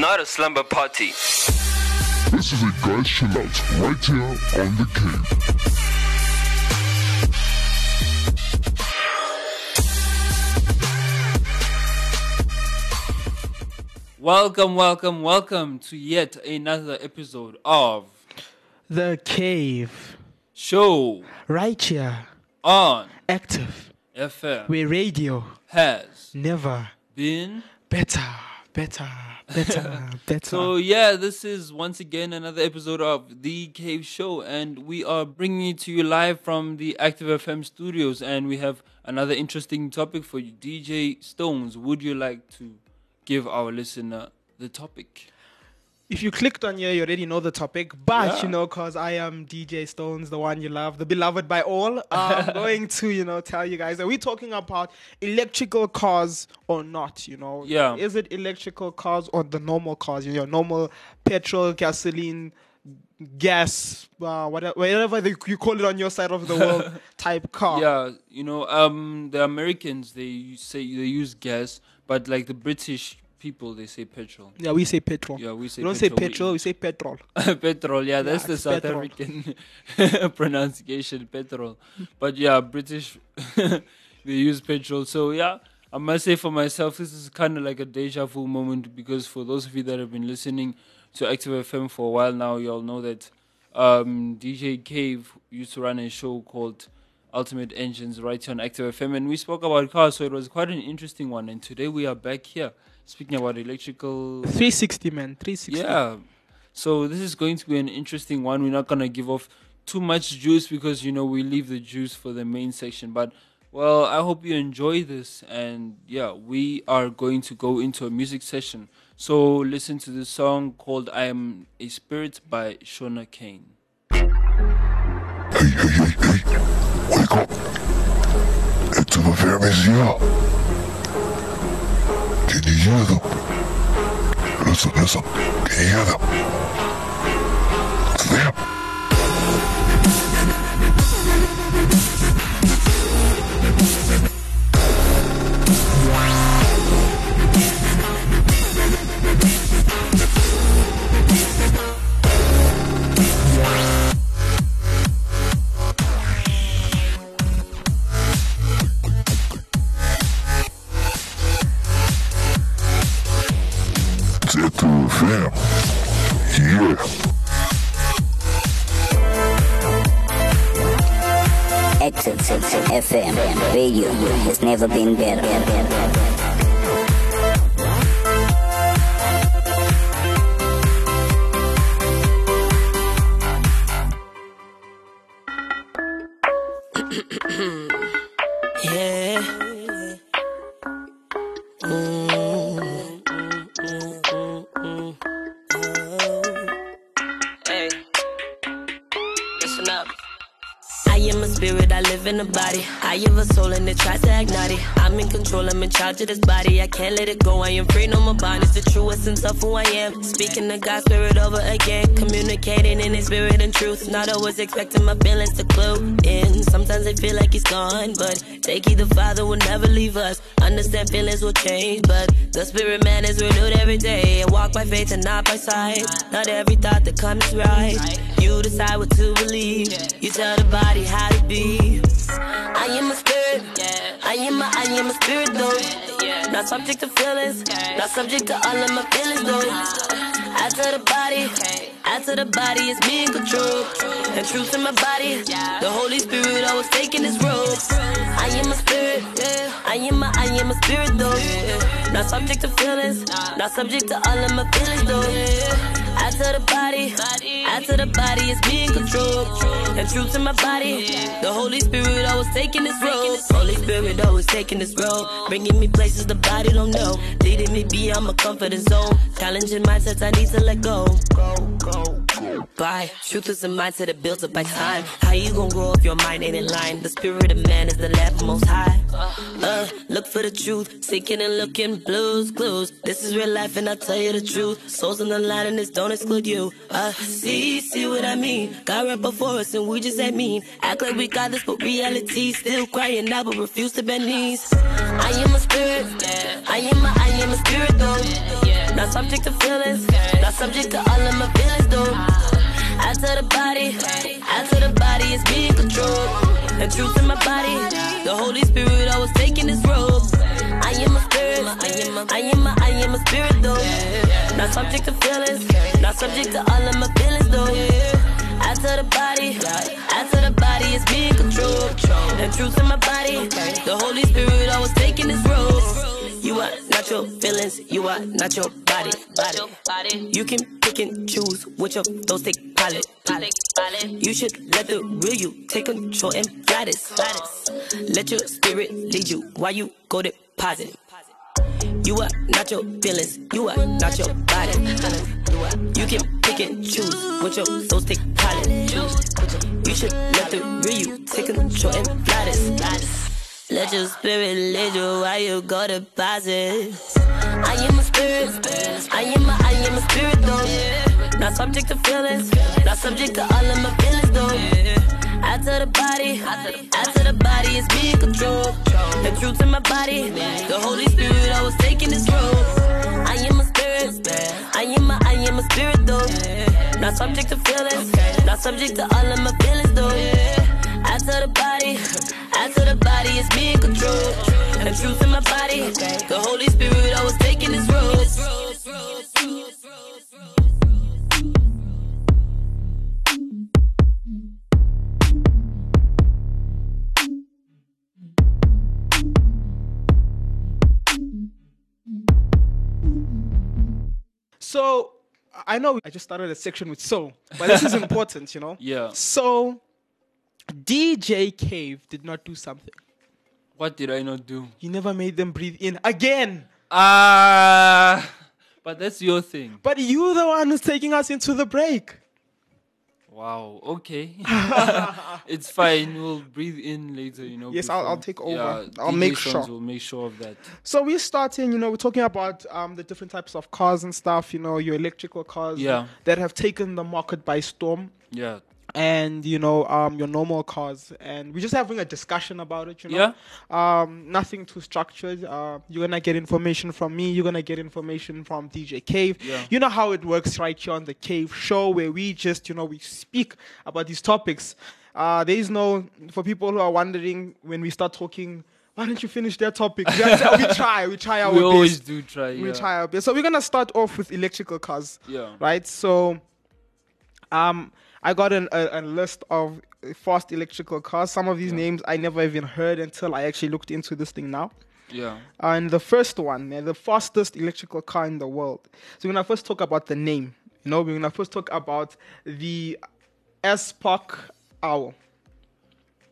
not a slumber party. This is a guys chill out right here on the cave. Welcome, welcome, welcome to yet another episode of The Cave. Show Right here. on Active. FM Where radio has never been. better. Better. Better. better. So yeah, this is once again another episode of The Cave Show, and we are bringing it to you live from the Active FM studios, and we have another interesting topic for you. DJ Stones, would you like to give our listener the topic? If you clicked on here, you already know the topic. But, Yeah. you know, because I am DJ Stones, the one you love, the beloved by all, I'm going to, you know, tell you guys that we're talking about electrical cars or not, you know. Yeah. Is it electrical cars or the normal cars, you know, normal petrol, gasoline, gas, uh, whatever, whatever they, you call it on your side of the world type car. Yeah, you know, um, the Americans they say they use gas, but like the British people they say petrol. Yeah, we say petrol. Yeah, we say we don't say petrol, we- we say petrol. petrol, yeah, that's Yeah, the South petrol. African pronunciation, petrol. But yeah, British they use petrol. So yeah, I must say for myself, this is kind of like a deja vu moment because for those of you that have been listening to Active FM for a while now, you all know that um, DJ Cave used to run a show called Ultimate Engines right here on Active FM, and we spoke about cars, so it was quite an interesting one. And today we are back here speaking about electrical 360, man. 360. yeah. So this is going to be an interesting one. We're not gonna give off too much juice because you know we leave the juice for the main section. But well, I hope you enjoy this and yeah, we are going to go into a music session. So listen to the song called I Am a Spirit by Shona Kane. Hey, hey, hey, hey. Wake up. It's the fairies here. Can you hear them? Listen, control, I'm in charge of this body. I can't let it go, I am free, no more bond. It's the true essence of who I am. Speaking the God spirit over again. Communicating in his spirit and truth. Not always expecting my feelings to clue in. Sometimes I feel like he's gone, but take heed the Father will never leave us. Understand feelings will change, but the spirit man is renewed every day. I walk by faith and not by sight. Not every thought that comes right. You decide what to believe. You tell the body how to be. I am a spirit. I am a, I am a spirit though. Not subject to feelings. Not subject to all of my feelings though. I tell the body. I tell the body it's me in control. And truth in my body. The Holy Spirit always taking his robe. I am a spirit. I am a, I am a spirit though. Not subject to feelings. Not subject to all of my feelings though. I tell the body, I tell the body it's me in control. And truth in my body, the Holy Spirit always taking this road. Holy Spirit always taking this road, bringing me places the body don't know, leading me beyond my comfort zone. Challenging mindsets I need to let go. Go, go, go. Bye. Truth is a mindset that builds up by time. How you gonna grow if your mind ain't in line? The spirit of man is the left most high. Uh, look for the truth, seeking and looking blues, clues. This is real life, and I'll tell you the truth. Souls on the line, and this don't exclude you. Uh, see, see what I mean? God right before us, and we just ain't mean. Act like we got this, but reality still crying out, but refuse to bend knees. I am a spirit, I am a, I am a spirit though. Not subject to feelings, not subject to all of my feelings though. Out to the body, out to the body is being controlled. The truth in my body, the Holy Spirit always taking this robe. I am a spirit, I am a, I am a, I spirit though. Not subject to feelings, not subject to all of my feelings though. Out to the body, out to the body is being controlled. The truth in my body, the Holy Spirit always taking this robe. You are not your feelings, you are not your body. body. You can pick and choose which of those take pilot. You should let the real you take control and fly this. Let your spirit lead you while you go deposit. You are not your feelings, you are not your body. You can pick and choose which of those take pilot. You should let the real you take control and fly this. Let your spirit lead you while you go deposit. I am a spirit, I am a, I am a spirit though. Not subject to feelings, not subject to all of my feelings though. Out to the body, out to the body is being controlled. The truth in my body, the Holy Spirit always taking this road. I am a spirit, I am a, I am a spirit though. Not subject to feelings, not subject to all of my feelings though. Out to the body, out to the body is being controlled. The truth in my body, the Holy Spirit always taking this road. So I know I just started a section with so, but this is important, you know. Yeah. So DJ Cave did not do something. What did I not do? You never made them breathe in again. Ah, but that's your thing. But you the one who's taking us into the break. Wow. Okay. it's fine. We'll breathe in later. You know. Yes, I'll- I'll take over. Yeah, I'll DJ make sure. Will make sure of that. So we're starting, you know, we're talking about um, the different types of cars and stuff, you know, your electrical cars Yeah. that have taken the market by storm. Yeah. And you know um your normal cars and we're just having a discussion about it you know um nothing too structured uh you're gonna get information from me you're gonna get information from dj cave Yeah. you know how it works right here on the cave show where we just you know we speak about these topics uh there is no for people who are wondering when we start talking why don't you finish their topic we, to- we try we try our we best always do try. we yeah. try our best so we're gonna start off with electrical cars Yeah. right? So, um, I got an, a, a list of fast electrical cars. Some of these names I never even heard until I actually looked into this thing now. Yeah. And the first one, the fastest electrical car in the world. So when I first talk about the name. You know, we're gonna first talk about the Aspark Owl.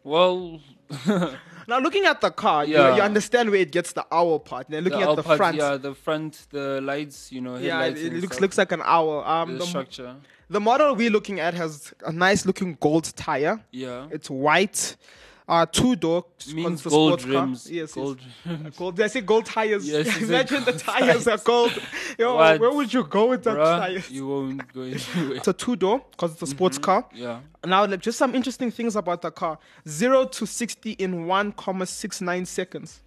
Well, Now, looking at the car, you, Yeah. you understand where it gets the owl part. Then looking the at the output, front, Yeah, the front, the lights. You know, yeah, it, it looks stuff, looks like an owl. Um, the the, structure. the model we're looking at has a nice looking gold tire. Yeah. It's white, uh, two door. means it's a gold sports car. Yes, gold. yes. Gold. Did I say gold tires? Yes, Imagine the gold tires are gold. Yo, What? where would you go with Bruh, tires? you won't go anywhere. It's a two door because it's a sports Mm-hmm. car. Yeah. Now, like, just some interesting things about the car: zero to sixty in one comma six nine seconds.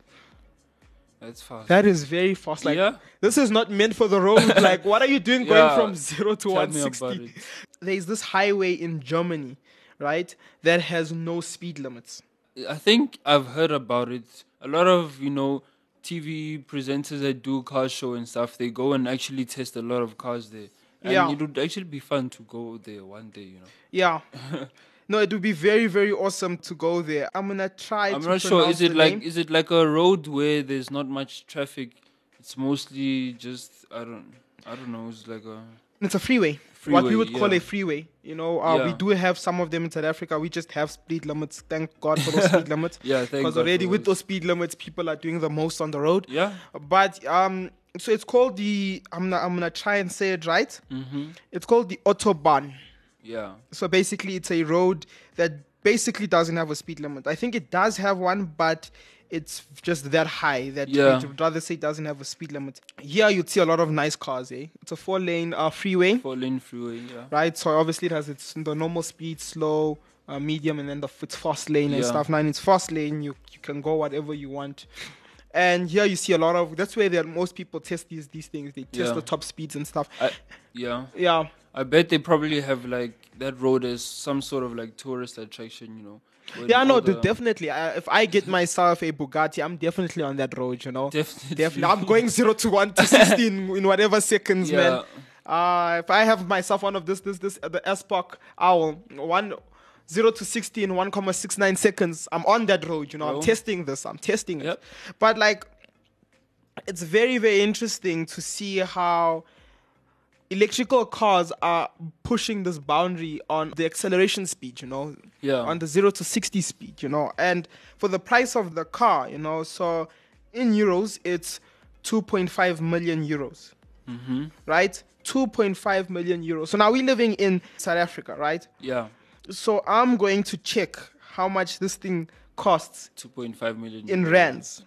That's fast. That is very fast. Like, Yeah. this is not meant for the road. like, what are you doing going Yeah. from zero to one sixty? There's this highway in Germany, right? That has no speed limits. I think I've heard about it. A lot of you know TV presenters that do car show and stuff, they go and actually test a lot of cars there. And Yeah. it would actually be fun to go there one day. You know. Yeah. no, it would be very, very awesome to go there. I'm gonna try. I'm to not sure. Is it like name. is it like a road where there's not much traffic? It's mostly just I don't I don't know. It's like a It's a freeway. what we Freeway, would call yeah. a freeway. You know, uh, we do have some of them in South Africa. We just have speed limits. Thank God for those speed limits. Yeah, thank Because already with those. those speed limits, people are doing the most on the road. yeah. But um, so it's called the. I'm gonna, I'm gonna try and say it right. Mm-hmm. It's called the autobahn. Yeah. So basically, it's a road that basically doesn't have a speed limit. I think it does have one, but it's just that high that Yeah. you'd rather say it doesn't have a speed limit. Here, you'd see a lot of nice cars, eh? It's a four lane uh, freeway, Four lane freeway. Yeah. right? So obviously, it has its the normal speed, slow, uh, medium, and then the it's fast lane and Yeah. stuff. Now, in its fast lane, you, you can go whatever you want. And here you see a lot of that's where that most people test these these things. They test Yeah. the top speeds and stuff. I, yeah. Yeah, I bet they probably have like that road as some sort of like tourist attraction. You know. Yeah, no, the- definitely. I, if I get myself a Bugatti, I'm definitely on that road. You know, Definitely. definitely. I'm going zero to one to sixteen in whatever seconds, man. Uh, if I have myself one of this, this, this, uh, the SPOC owl, one zero to 60 in 1.69 seconds, I'm on that road. You know, I'm testing this. I'm testing it. But like, it's very, very interesting to see how electrical cars are pushing this boundary on the acceleration speed. You know, Yeah. on the 0 to 60 speed, you know. And for the price of the car, you know, so in euros, it's 2.5 million euros, Mm-hmm. right? 2.5 million euros. So now we're living in South Africa, right? Yeah. So I'm going to check how much this thing costs Two point five million in euros rands.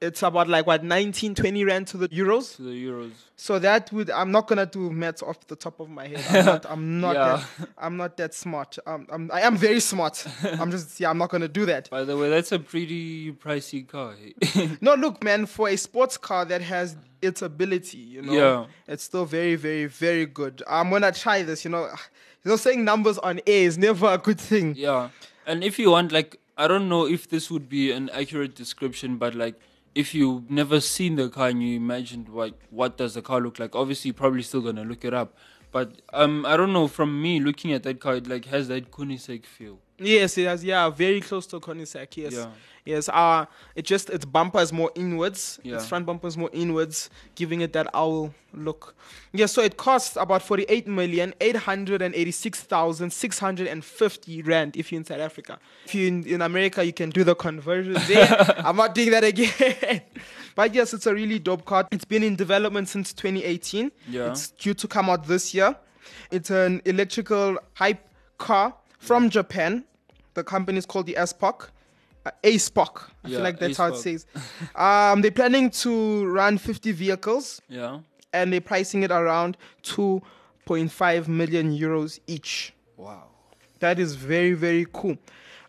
It's about like what 19, 20 rand to the euros. to the euros. So that would I'm not gonna do maths off the top of my head. I'm not, I'm not Yeah. that I'm not that smart. Um, I'm I am very smart. I'm just yeah I'm not gonna do that. By the way, that's a pretty pricey car. No, look, man, for a sports car that has its ability, you know, Yeah. it's still very, very, very good. I'm gonna try this. You know, you know, saying numbers on a is never a good thing. yeah. And if you want, like, I don't know if this would be an accurate description, but like, if you've never seen the car and you imagined what what does the car look like, obviously you're probably still gonna look it up. But um, I don't know. From me looking at that car, it like has that Koenigsegg feel. Yes, it has. Yeah, very close to Koenigsegg. Yes, Yeah. Yes. Uh it just its bumper is more inwards. Yeah. Its front bumper is more inwards, giving it that owl look. Yeah, so it costs about forty-eight million eight hundred and eighty-six thousand six hundred and fifty rand if you're in South Africa. If you're in, in America, you can do the conversion there. I'm not doing that again. but yes, it's a really dope car. It's been in development since 2018. Yeah. It's due to come out this year. It's an electrical hype car from Japan. The company is called the SPOC. Uh, Aspark. I Yeah, feel like that's how it says. um, they're planning to run 50 vehicles Yeah. and they're pricing it around 2.5 million euros each. Wow. That is very, very cool.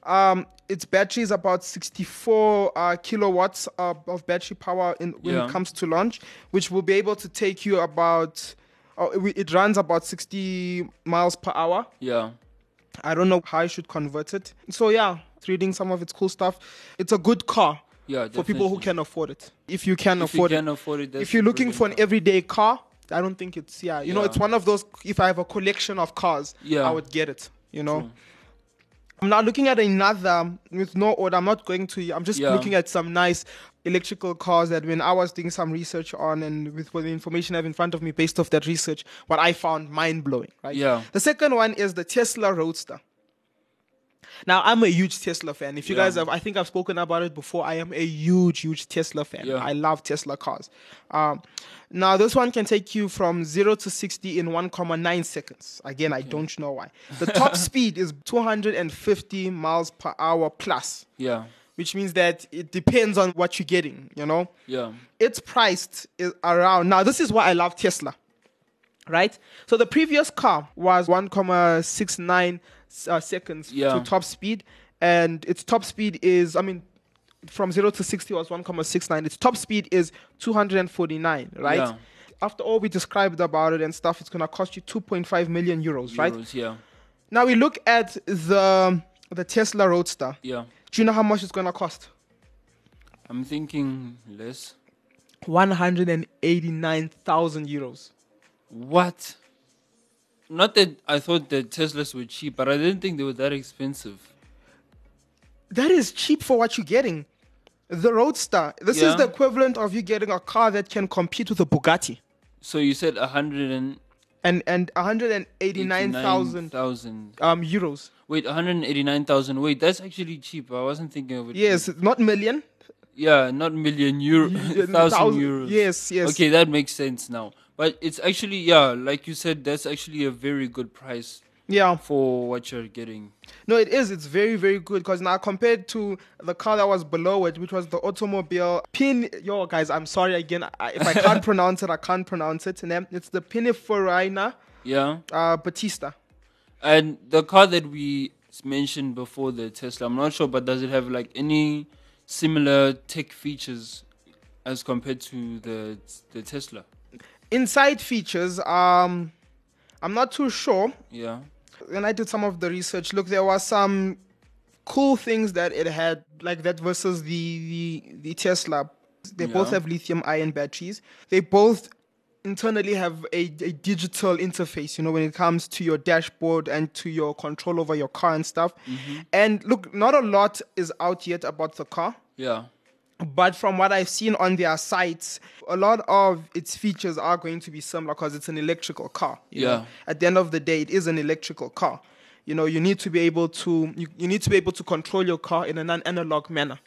Um, its battery is about 64 uh, kilowatts uh, of battery power in, when Yeah. it comes to launch, which will be able to take you about, oh, it- it runs about 60 miles per hour. Yeah. I don't know how I should convert it. So, yeah, reading some of its cool stuff. It's a good car Yeah. for people who can afford it. If you can If you afford it can afford it. if you're looking for an everyday car, I don't think it's yeah. You know, it's one of those. If I have a collection of cars, Yeah. I would get it. You know. True. I'm not looking at another with no order. I'm not going to. I'm just Yeah. looking at some nice electrical cars that when I was doing some research on and with, with the information I have in front of me based off that research, what I found mind blowing. Right. Yeah. The second one is the Tesla Roadster. Now I'm a huge Tesla fan. If you Yeah. guys have, I think I've spoken about it before. I am a huge, huge Tesla fan. Yeah. I love Tesla cars. Um, now this one can take you from zero to sixty in one comma nine seconds. Again, I don't know why. The top speed is 250 miles per hour plus, Yeah. which means that it depends on what you're getting. You know Yeah. it's priced is around now this is why i love tesla right so the previous car was 1.69 uh, seconds Yeah. to top speed and its top speed is i mean from 0 to 60 was 1.69 its top speed is 249 right Yeah. after all we described about it and stuff it's going to cost you 2.5 million euros, right Yeah. now we look at the the tesla roadster Yeah. do you know how much it's going to cost I'm thinking less. 189,000 euros What? Not that I thought that Teslas were cheap, but I didn't think they were that expensive. that is cheap for what you're getting. The Roadster. This is the equivalent of you getting a car that can compete with a Bugatti. So you said a hundred and And and 189,000 thousand. um euros. Wait, one hundred eighty nine thousand. Wait, that's actually cheap. I wasn't thinking of it. Yes, not million. Yeah, not million euro, thousand thousand- euros. yes, yes. Okay, that makes sense now. But it's actually yeah, like you said, that's actually a very good price Yeah. for what you're getting. No, it is. It's very, very good because now compared to the car that was below it, which was the automobile Pin. Yo, guys, I'm sorry again. I, if I can't pronounce it, I can't pronounce it. And then it's the Pininfarina Yeah, uh, Battista. and the car that we mentioned before, the Tesla, I'm not sure, but does it have like any similar tech features as compared to the the Tesla? Inside features, um, I'm not too sure. Yeah, When I did some of the research, look, there were some cool things that it had, like that versus the the, the Tesla. They both have lithium ion batteries. They both internally have a, a digital interface, you know, when it comes to your dashboard and to your control over your car and stuff. And look, not a lot is out yet about the car. yeah, But from what I've seen on their sites, a lot of its features are going to be similar because it's an electrical car. you know. Yeah. At the end of the day, it is an electrical car. You know, you need to be able to you, you need to be able to control your car in a non-analog manner.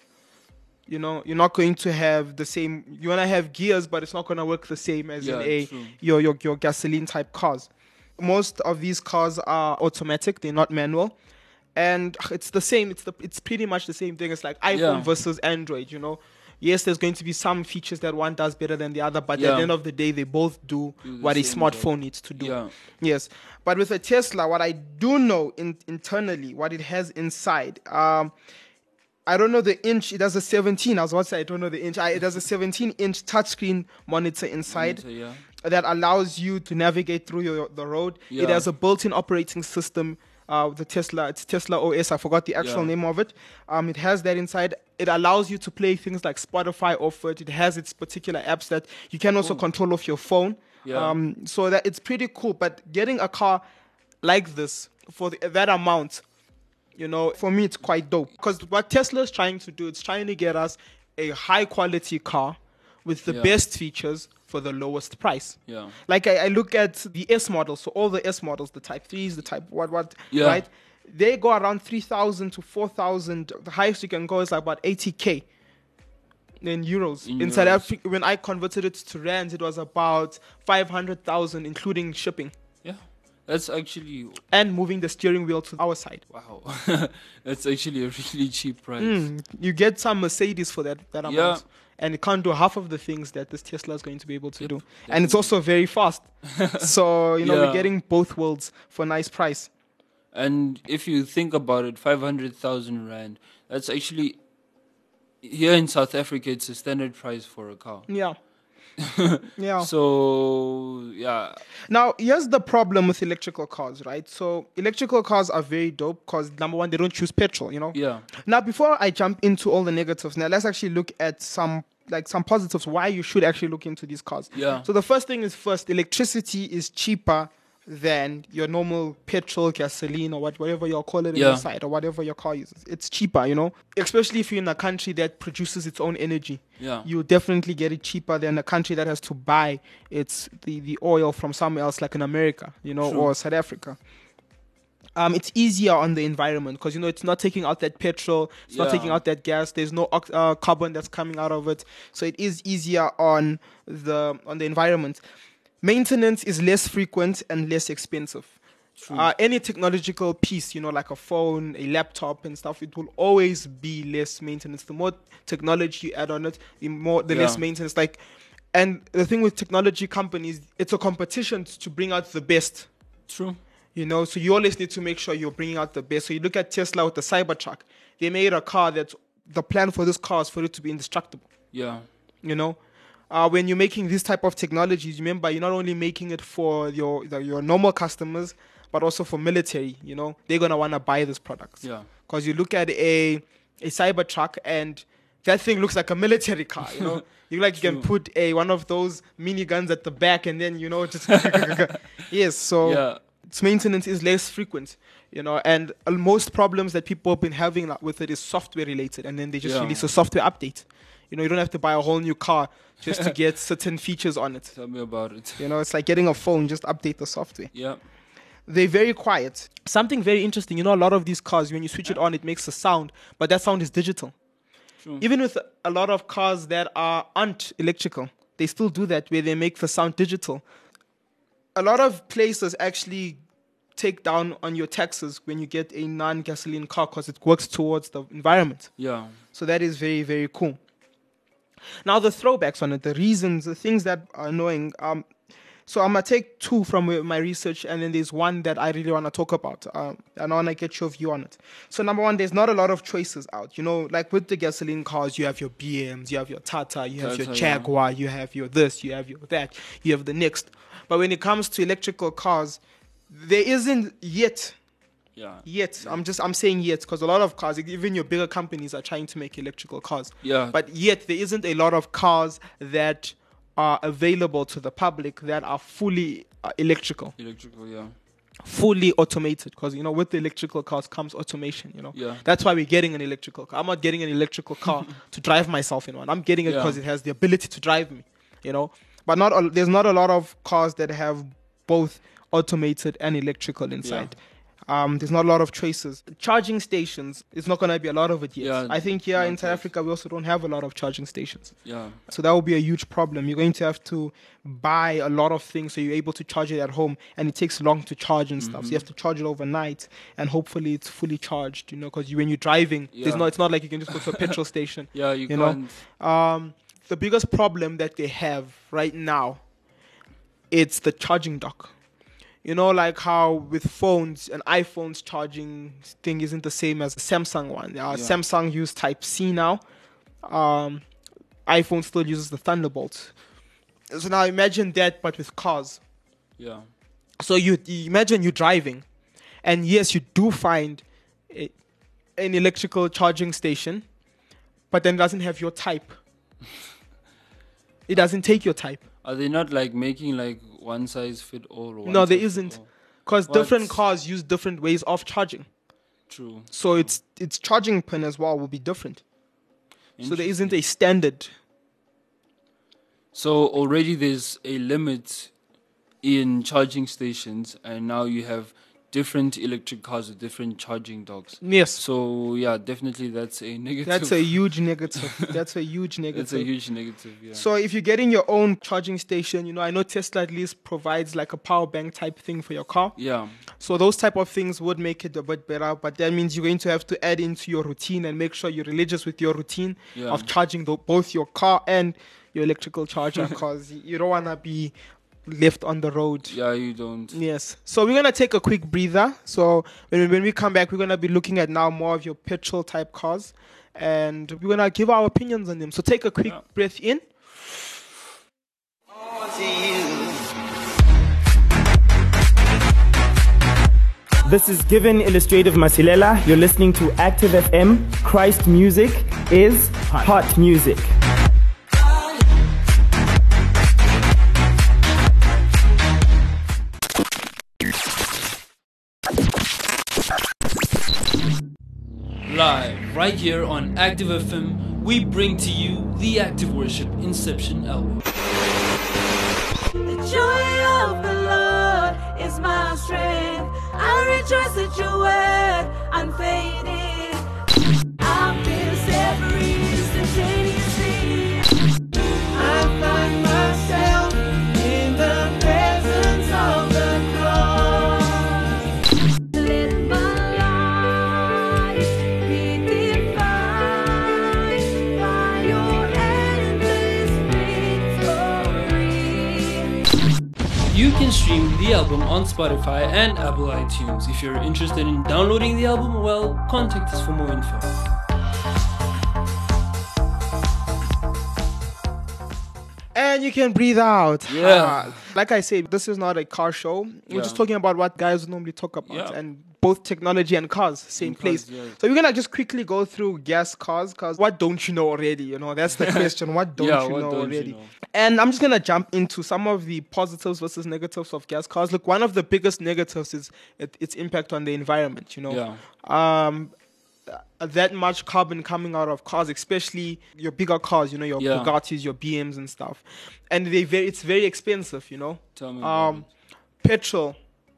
You know, you're not going to have the same. You want to have gears, but it's not going to work the same as in a true. your, your your gasoline type cars. Most of these cars are automatic; they're not manual, and it's the same. It's the it's pretty much the same thing. It's like iPhone Yeah. versus Android. You know, yes, there's going to be some features that one does better than the other, but at the end of the day, they both do, Do the what a smartphone needs to do. Yeah. Yes, but with a Tesla, what I do know in, internally, what it has inside, um, I don't know the inch. It has a 17. I was about to say I don't know the inch. I, it has a 17 inch touchscreen monitor inside So, yeah, that allows you to navigate through your, the road. It has a built-in operating system. Uh, the Tesla, it's Tesla OS. I forgot the actual Yeah. name of it. Um, it has that inside. It allows you to play things like Spotify off it. It has its particular apps that you can also control off your phone. Yeah. Um, so that it's pretty cool. But getting a car like this for the, that amount, you know, for me it's quite dope. Because what Tesla is trying to do, it's trying to get us a high quality car with the Yeah. best features for the lowest price. yeah, Like I, I look at the S models, so all the S models, the Type threes, the Type what what, Yeah. right? They go around three thousand to four thousand. The highest you can go is like about eighty k in euros. In In, South. Africa, when I converted it to rands, it was about five hundred thousand, including shipping yeah. That's actually and moving the steering wheel to our side. wow. That's actually a really cheap price. Mm, you get some Mercedes for that that amount. Yeah. And it can't do half of the things that this Tesla is going to be able to Yep, do. And it's also very fast. so, you know, Yeah. we're getting both worlds for a nice price. And if you think about it, 500,000 Rand, that's actually, here in South Africa, it's a standard price for a car. Yeah. yeah. So, yeah, Now, here's the problem with electrical cars, right? So, electrical cars are very dope because number one, they don't choose petrol, you know? yeah, Now, before I jump into all the negatives, now let's actually look at some like some positives why you should actually look into these cars. Yeah. So the first thing is first, electricity is cheaper than your normal petrol, gasoline, or what, whatever you'll call it Yeah. inside, or whatever your car uses. It's cheaper, you know, especially if you're in a country that produces its own energy. Yeah. You definitely get it cheaper than a country that has to buy its the, the oil from somewhere else, like in America, you know, True. or South Africa um, it's easier on the environment because you know it's not taking out that petrol, it's not taking out that gas. There's no uh, carbon that's coming out of it, so it is easier on the on the environment. Maintenance is less frequent and less expensive. Uh, any technological piece, you know, like a phone, a laptop, and stuff, it will always be less maintenance. The more technology you add on it, the more the less maintenance. Like, and the thing with technology companies, it's a competition to bring out the best true. you know, so you always need to make sure you're bringing out the best. So you look at Tesla with the Cybertruck. They made a car that the plan for this car is for it to be indestructible. Yeah, You know, uh, when you're making this type of technologies, remember you're not only making it for your your normal customers, but also for military. You know, they're gonna wanna buy this product. Yeah. Because you look at a a Cybertruck and that thing looks like a military car. You know, you like you can put a one of those miniguns at the back and then you know just yes. So yeah, its maintenance is less frequent, you know, and uh, most problems that people have been having like, with it is software related, and then they just Yeah. release a software update. You know, you don't have to buy a whole new car just to get certain features on it. tell me about it. You know, it's like getting a phone, just update the software. Yeah, They're very quiet. Something very interesting, you know, a lot of these cars, when you switch it on, it makes a sound, but that sound is digital. Even with a lot of cars that are aren't electrical, they still do that where they make the sound digital. A lot of places actually take down on your taxes when you get a non-gasoline car because it works towards the environment. Yeah. So that is very, very cool. Now the throwbacks on it, the reasons, the things that are annoying. Um, so I'm gonna take two from my research, and then there's one that I really want to talk about, um, and I want to get your view on it. So number one, there's not a lot of choices out. You know, like with the gasoline cars, you have your BMs, you have your Tata, you have your Tata, yeah. Jaguar, you have your this, you have your that, you have the next. But when it comes to electrical cars, there isn't yet Yeah. yet i'm just i'm saying yet because a lot of cars even your bigger companies are trying to make electrical cars Yeah. but yet there isn't a lot of cars that are available to the public that are fully uh, electrical Electrical, yeah. fully automated because you know with the electrical cars comes automation you know Yeah. that's why we're getting an electrical car i'm not getting an electrical car to drive myself in one i'm getting it Yeah. because it has the ability to drive me you know but not a, there's not a lot of cars that have both automated and electrical inside um, there's not a lot of choices. Charging stations, it's not going to be a lot of it yet. Yeah, I think here in South. Africa, we also don't have a lot of charging stations. Yeah. So that will be a huge problem. You're going to have to buy a lot of things so you're able to charge it at home, and it takes long to charge and stuff. So you have to charge it overnight, and hopefully it's fully charged. You know, because you, when you're driving, there's Yeah. no. It's not like you can just go to a petrol station. Yeah, you, You can't. Um, the biggest problem that they have right now, it's the charging dock. You know, like how with phones and iPhones charging thing isn't the same as the Samsung one. Uh, Samsung use Type C now. Um, iPhone still uses the Thunderbolt. So now imagine that, but with cars. Yeah. So you, you imagine you driving, and yes, you do find a, an electrical charging station, but then it doesn't have your type. It doesn't take your type. Are they not like making like one size fit all? Or No, there isn't. Because different cars use different ways of charging. True. So its its charging pin as well will be different. So there isn't a standard. So already there's a limit in charging stations, and now you have different electric cars with different charging docks. Yes. So yeah, definitely that's a negative. That's a huge negative. That's a huge negative. that's a huge negative. Yeah. So if you're getting your own charging station, you know, I know Tesla at least provides like a power bank type thing for your car. yeah. So those type of things would make it a bit better, but that means you're going to have to add into your routine and make sure you're religious with your routine Yeah. of charging the, both your car and your electrical charger because you don't want to be left on the road. Yeah, you don't. Yes. So we're gonna take a quick breather. So when when we come back, we're gonna be looking at now more of your petrol type cars, and we're gonna give our opinions on them. So take a quick Yeah. breath in. This is Given Illustrative Masilela. You're listening to Active FM. Christ music is hot music. Right here on Active FM, we bring to you the Active Worship Inception album. The joy of the Lord is my strength. I rejoice at your word, unfading. The album on Spotify and Apple iTunes. If you're interested in downloading the album, well, contact us for more info. And you can breathe out. Yeah. Ah, like I said, this is not a car show. We're Yeah. just talking about what guys normally talk about. Yeah. And both technology and cars, same place. yeah. So we're gonna just quickly go through gas cars, cause what don't you know already? You know, that's the question. What don't Yeah, you what know don't you already? know? And I'm just gonna jump into some of the positives versus negatives of gas cars. Look, one of the biggest negatives is it, its impact on the environment. You know, Yeah. um, that much carbon coming out of cars, especially your bigger cars. You know, your Yeah. Bugattis, your BMs, and stuff. And they very, it's very expensive. You know, Tell me um, petrol,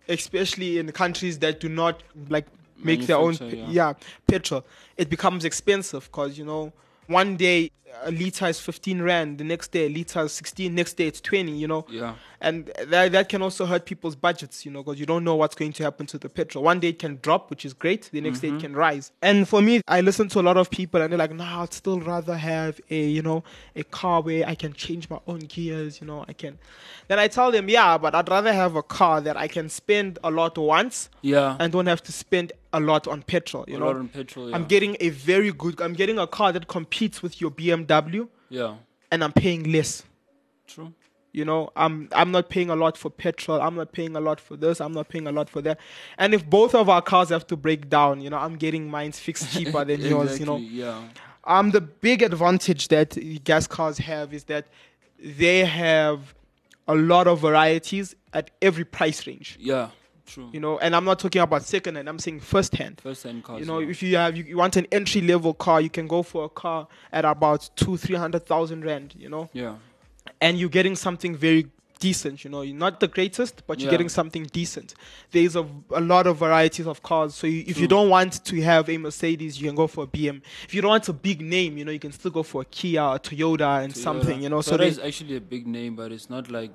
especially in countries that do not like make their own, yeah. yeah, petrol, it becomes expensive because you know one day a liter is 15 rand, the next day a liter is 16, next day it's 20, you know. Yeah. And that, that can also hurt people's budgets, you know, because you don't know what's going to happen to the petrol. One day it can drop, which is great. The next day it mm-hmm. can rise. And for me, I listen to a lot of people and they're like, no, I'd still rather have a, you know, a car where I can change my own gears, you know, I can. Then I tell them, yeah, but I'd rather have a car that I can spend a lot once Yeah. and don't have to spend a lot on petrol, you a know. lot on petrol. Yeah. I'm getting a very good, I'm getting a car that competes with your BMW yeah. and I'm paying less. True. You know, I'm I'm not paying a lot for petrol. I'm not paying a lot for this. I'm not paying a lot for that. And if both of our cars have to break down, you know, I'm getting mine fixed cheaper than yours. You know, Exactly, Yeah. um, the big advantage that gas cars have is that they have a lot of varieties at every price range. Yeah. True. You know, and I'm not talking about second hand. I'm saying first hand. First hand cars. You know, yeah. if you have you, you want an entry level car, you can go for a car at about two, three hundred thousand rand. You know, yeah. and you're getting something very decent. You know, you're not the greatest, but you're Yeah. getting something decent. There's a, a lot of varieties of cars. So you, if you don't want to have a Mercedes, you can go for a BM. If you don't want a big name, you know, you can still go for a Kia, a Toyota, and something. You know, so so is actually a big name, but it's not like.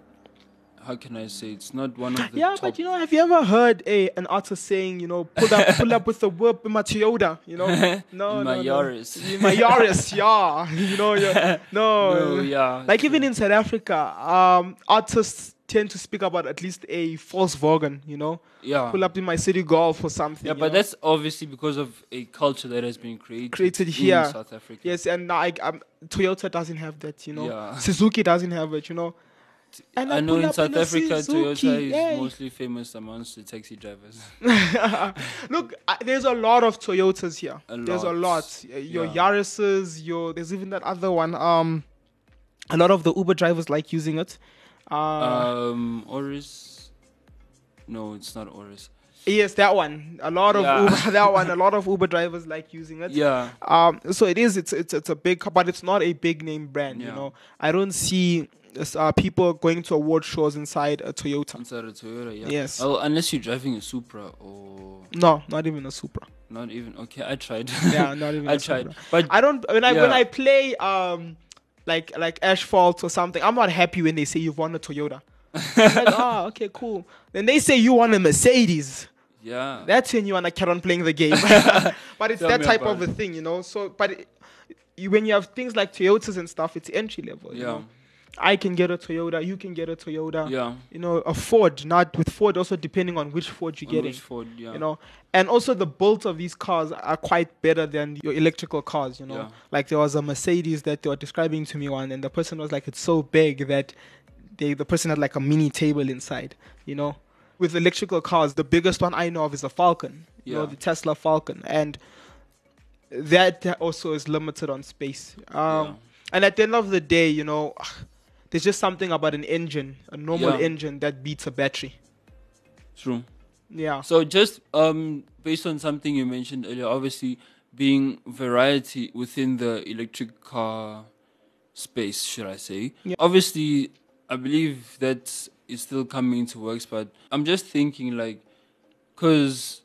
How can I say? It's not one of the yeah, but you know, have you ever heard a an artist saying, you know, pull up, pull up with the whip in my Toyota, you know? No, In no, my no. Yaris. In my Yaris, yeah. You know, yeah. No, No, yeah, Like even in South Africa, um, artists tend to speak about at least a Volkswagen, you know, yeah. pull up in my Citi Golf or something. Yeah, but know? that's obviously because of a culture that has been created Created in here. South Africa. yes, and like um, Toyota doesn't have that, you know. Yeah. Suzuki doesn't have it, you know. And I know in South a Africa, Suzuki, Toyota is hey. mostly famous amongst the taxi drivers. Look, I, there's a lot of Toyotas here. A there's a lot. Your Yeah. Yaris's, your there's even that other one. Um, a lot of the Uber drivers like using it. Uh, um, Auris. No, it's not Auris. yes, that one. A lot of Yeah. Uber, that one. A lot of Uber drivers like using it. Yeah, Um, so it is. It's it's it's a big, but it's not a big name brand. You know, I don't see uh, people going to award shows inside a Toyota. inside a Toyota. Yeah. Yes. Well, unless you're driving a Supra or No, not even a Supra. not even. Okay, I tried. Yeah, not even. I a tried, Supra. but I don't when I when I play um like like asphalt or something. I'm not happy when they say you've won a Toyota. Like, oh, okay, cool. Then they say you won a Mercedes. yeah, That's when you wanna carry on playing the game. but it's Tell that type of a thing, you know. So, but it, you, when you have things like Toyotas and stuff, it's entry level. You yeah, know? I can get a Toyota. You can get a Toyota. yeah. You know, a Ford. Not with Ford. Also, depending on which Ford you're On getting which Ford, yeah. you know and also the build of these cars are quite better than your electrical cars you know Yeah. like there was a mercedes that they were describing to me one and the person was like it's so big that they the person had like a mini table inside you know with electrical cars the biggest one i know of is a falcon you know Yeah. the tesla falcon and that also is limited on space um Yeah. and at the end of the day you know there's just something about an engine a normal Yeah. engine that beats a battery True. yeah So just um, based on something you mentioned earlier, obviously being variety within the electric car space, should I say? Yeah. Obviously, I believe that is still coming into works, but I'm just thinking like, because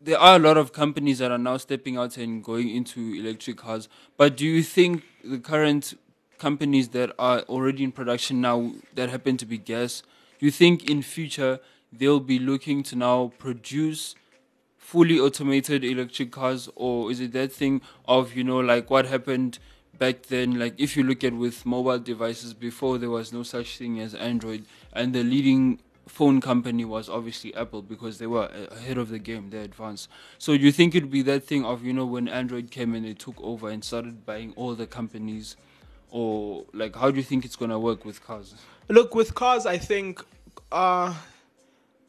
there are a lot of companies that are now stepping out and going into electric cars. But do you think the current companies that are already in production now that happen to be gas, do you think in future they'll be looking to now produce fully automated electric cars or is it that thing of you know like what happened back then? Like if you look at with mobile devices before there was no such thing as android and the leading phone company was obviously apple because they were ahead of the game they're advanced. So you think it'd be that thing of you know when android came and they took over and started buying all the companies or like how do you think it's going to work with cars Look, with cars, I think uh,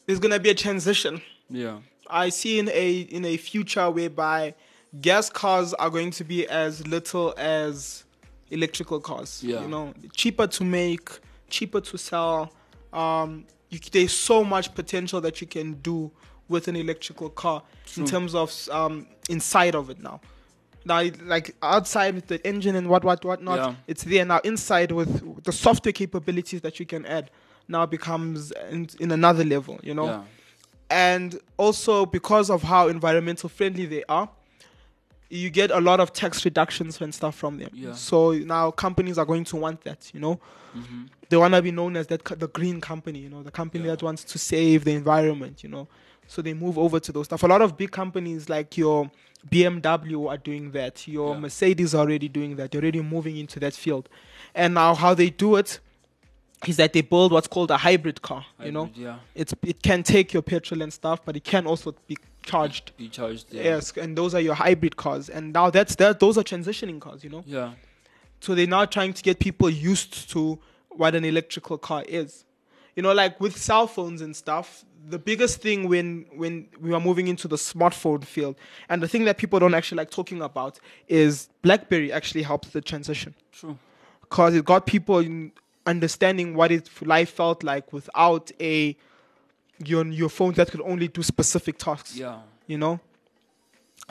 there's gonna be a transition. yeah I see in a in a future whereby gas cars are going to be as little as electrical cars. Yeah. You know, cheaper to make, cheaper to sell. Um, you, there's so much potential that you can do with an electrical car in terms of um, inside of it now. Now, like outside with the engine and what, what, what not, Yeah. it's there now. Inside with the software capabilities that you can add, now becomes in, in another level. You know, yeah and also because of how environmental friendly they are you get a lot of tax reductions and stuff from them. Yeah. So now companies are going to want that, you know. Mm-hmm. They want to be known as that co- the green company, you know, the company Yeah. that wants to save the environment, you know. So they move over to those stuff. A lot of big companies like your BMW are doing that. Your Yeah. Mercedes are already doing that. They're already moving into that field. And now how they do it is that they build what's called a hybrid car, you know. Hybrid, yeah, It's it can take your petrol and stuff, but it can also be charged. be charged. Yeah. Yes, and those are your hybrid cars. And now that's that those are transitioning cars, you know. Yeah. So they're now trying to get people used to what an electrical car is. You know, like with cell phones and stuff, the biggest thing when when we are moving into the smartphone field, and the thing that people don't actually like talking about is BlackBerry actually helped the transition True. because it got people in understanding what it life felt like without a your your phone that could only do specific tasks Yeah. you know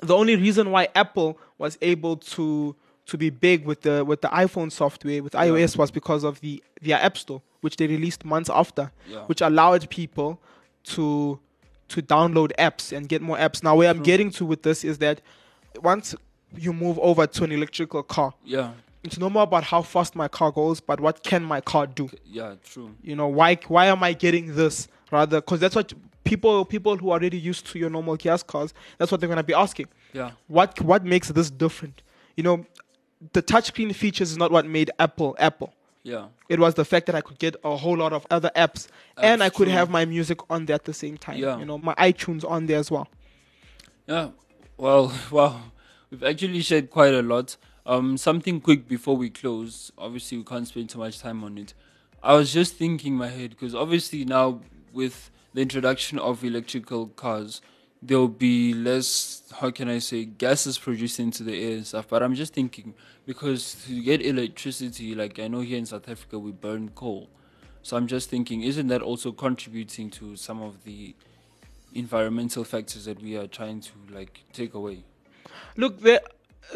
the only reason why apple was able to to be big with the with the iphone software with ios was because of the their app store which they released months after Yeah. which allowed people to to download apps and get more apps now where i'm getting to with this is that once you move over to an electrical car Yeah. it's no more about how fast my car goes but what can my car do Yeah. True. you know why why am i getting this rather because that's what people people who are already used to your normal gas cars that's what they're going to be asking Yeah. what what makes this different you know the touchscreen features is not what made apple apple Yeah. it was the fact that i could get a whole lot of other apps and i could true. have my music on there at the same time Yeah. you know my itunes on there as well Yeah. Well, wow. We've actually shared quite a lot. Um, something quick before we close. Obviously, we can't spend too much time on it. I was just thinking in my head because obviously now with the introduction of electrical cars, there will be less. How can I say gases produced into the air and stuff. But I'm just thinking because to get electricity, like I know here in South Africa we burn coal. So I'm just thinking, isn't that also contributing to some of the environmental factors that we are trying to like take away. look there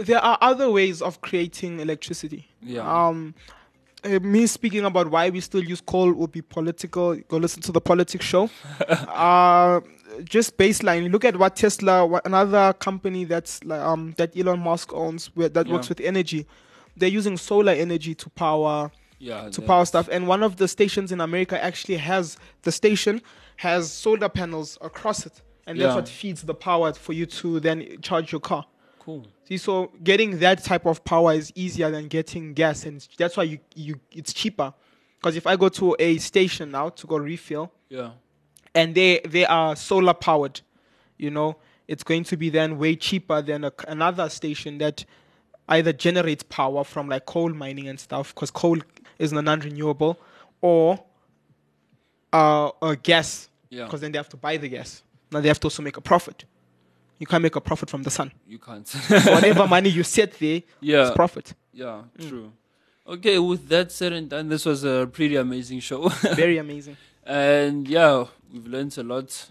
there are other ways of creating electricity Yeah. um uh, me speaking about why we still use coal would be political go listen to the politics show uh just baseline look at what tesla what another company that's like um that elon musk owns where, that works with energy they're using solar energy to power yeah. to power stuff and one of the stations in america actually has the station has solar panels across it and that's what feeds the power for you to then charge your car Cool. See, so getting that type of power is easier than getting gas, and that's why you you it's cheaper. Because if I go to a station now to go refill, Yeah. And they they are solar powered, you know, it's going to be then way cheaper than a, another station that either generates power from like coal mining and stuff, because coal is non-renewable, or uh, or gas, Yeah. because then they have to buy the gas. Now they have to also make a profit. You can't make a profit from the sun. You can't. So whatever money you set there, yeah. it's profit. Yeah. Mm. True. Okay. With that said and done, this was a pretty amazing show, Very amazing. and yeah, we've learned a lot.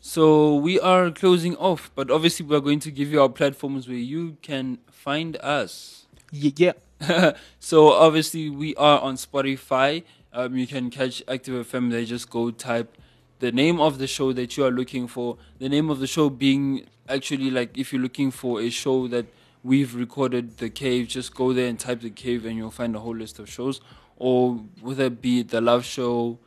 So we are closing off, but obviously we are going to give you our platforms where you can find us. Yeah, yeah. so obviously we are on Spotify. Um, you can catch Active FM. There, just go type the name of the show that you are looking for. The name of the show being actually like if you're looking for a show that we've recorded, The Cave. Just go there and type The Cave, and you'll find a whole list of shows. Or whether it be the love show,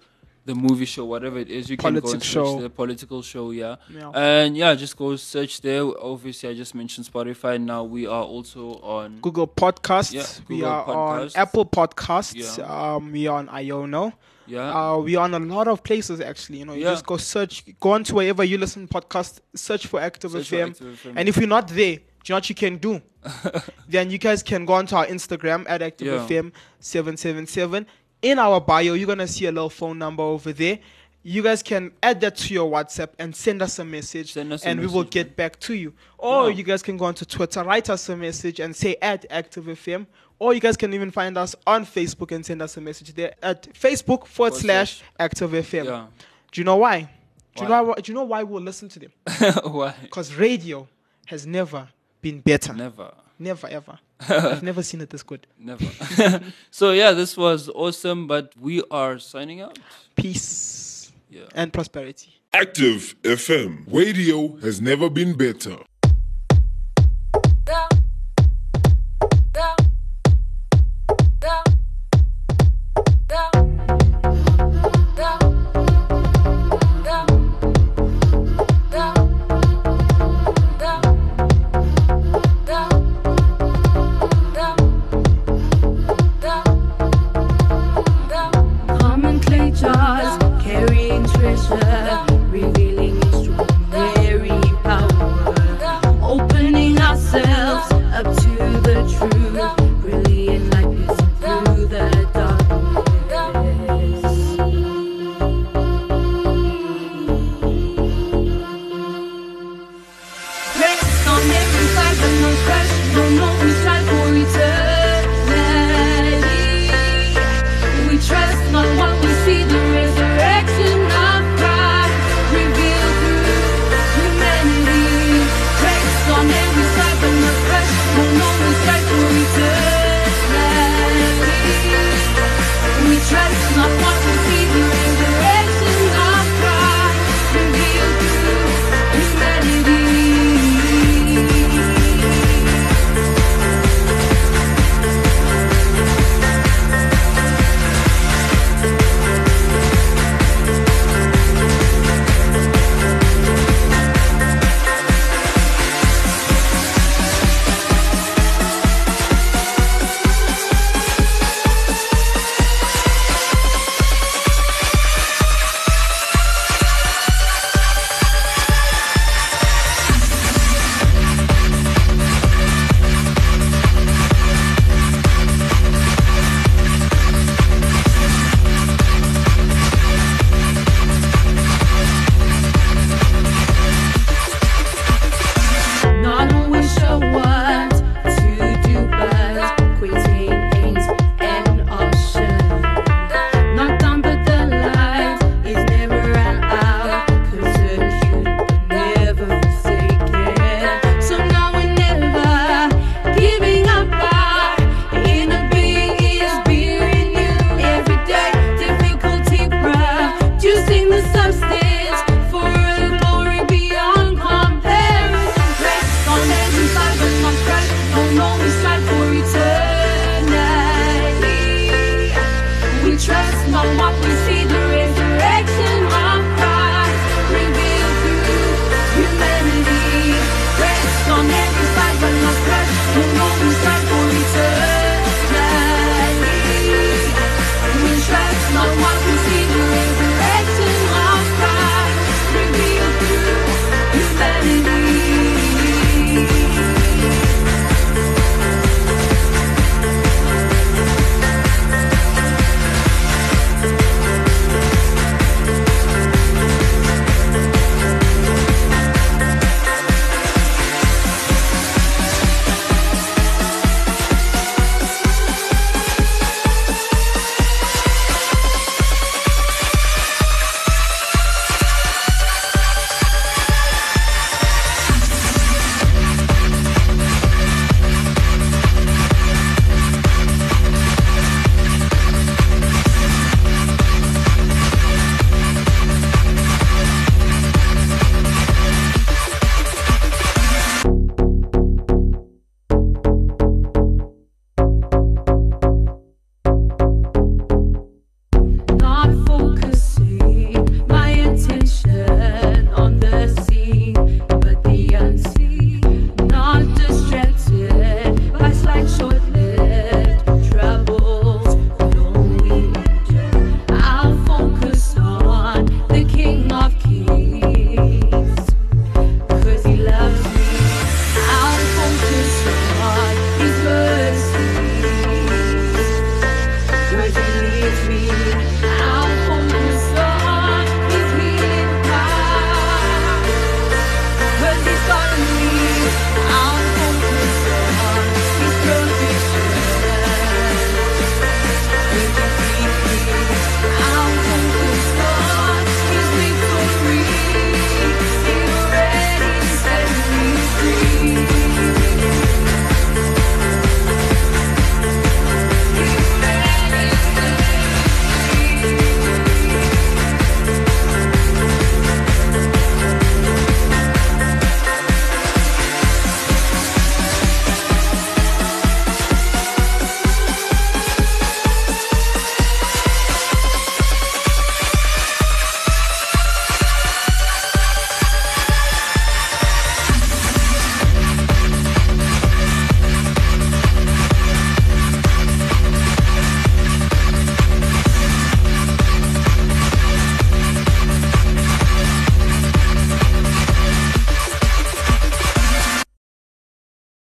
the movie show, whatever it is, you can go and search show. the political show. Yeah. Yeah. And yeah, just go search there. Obviously, I just mentioned Spotify. Now we are also on. Google Podcasts. Yeah, we Google are on Apple Podcasts. Um, we are on Iono. Yeah. Uh, we are on a lot of places actually. You know, you Yeah. just go search, go on to wherever you listen podcast, search for Active Search for FM. Active FM. And if you're not there, do you know what you can do? then you guys can go onto our Instagram at Active Yeah. FM seven seven seven. In our bio, you're gonna see a little phone number over there. You guys can add that to your WhatsApp and send us a message, us a and we will message, get back to you. Or Yeah. you guys can go onto Twitter, write us a message, and say at Active FM. Or you guys can even find us on Facebook and send us a message there at Facebook forward slash slash. Active FM. yeah. Do you know why? Do you Why? know why? Do you know why we'll listen to them? Why? Because radio has never been better. Never. Never ever. I've never seen it this good. Never. so yeah, this was awesome, but we are signing out. Peace Yeah. and prosperity. Active FM. Radio has never been better.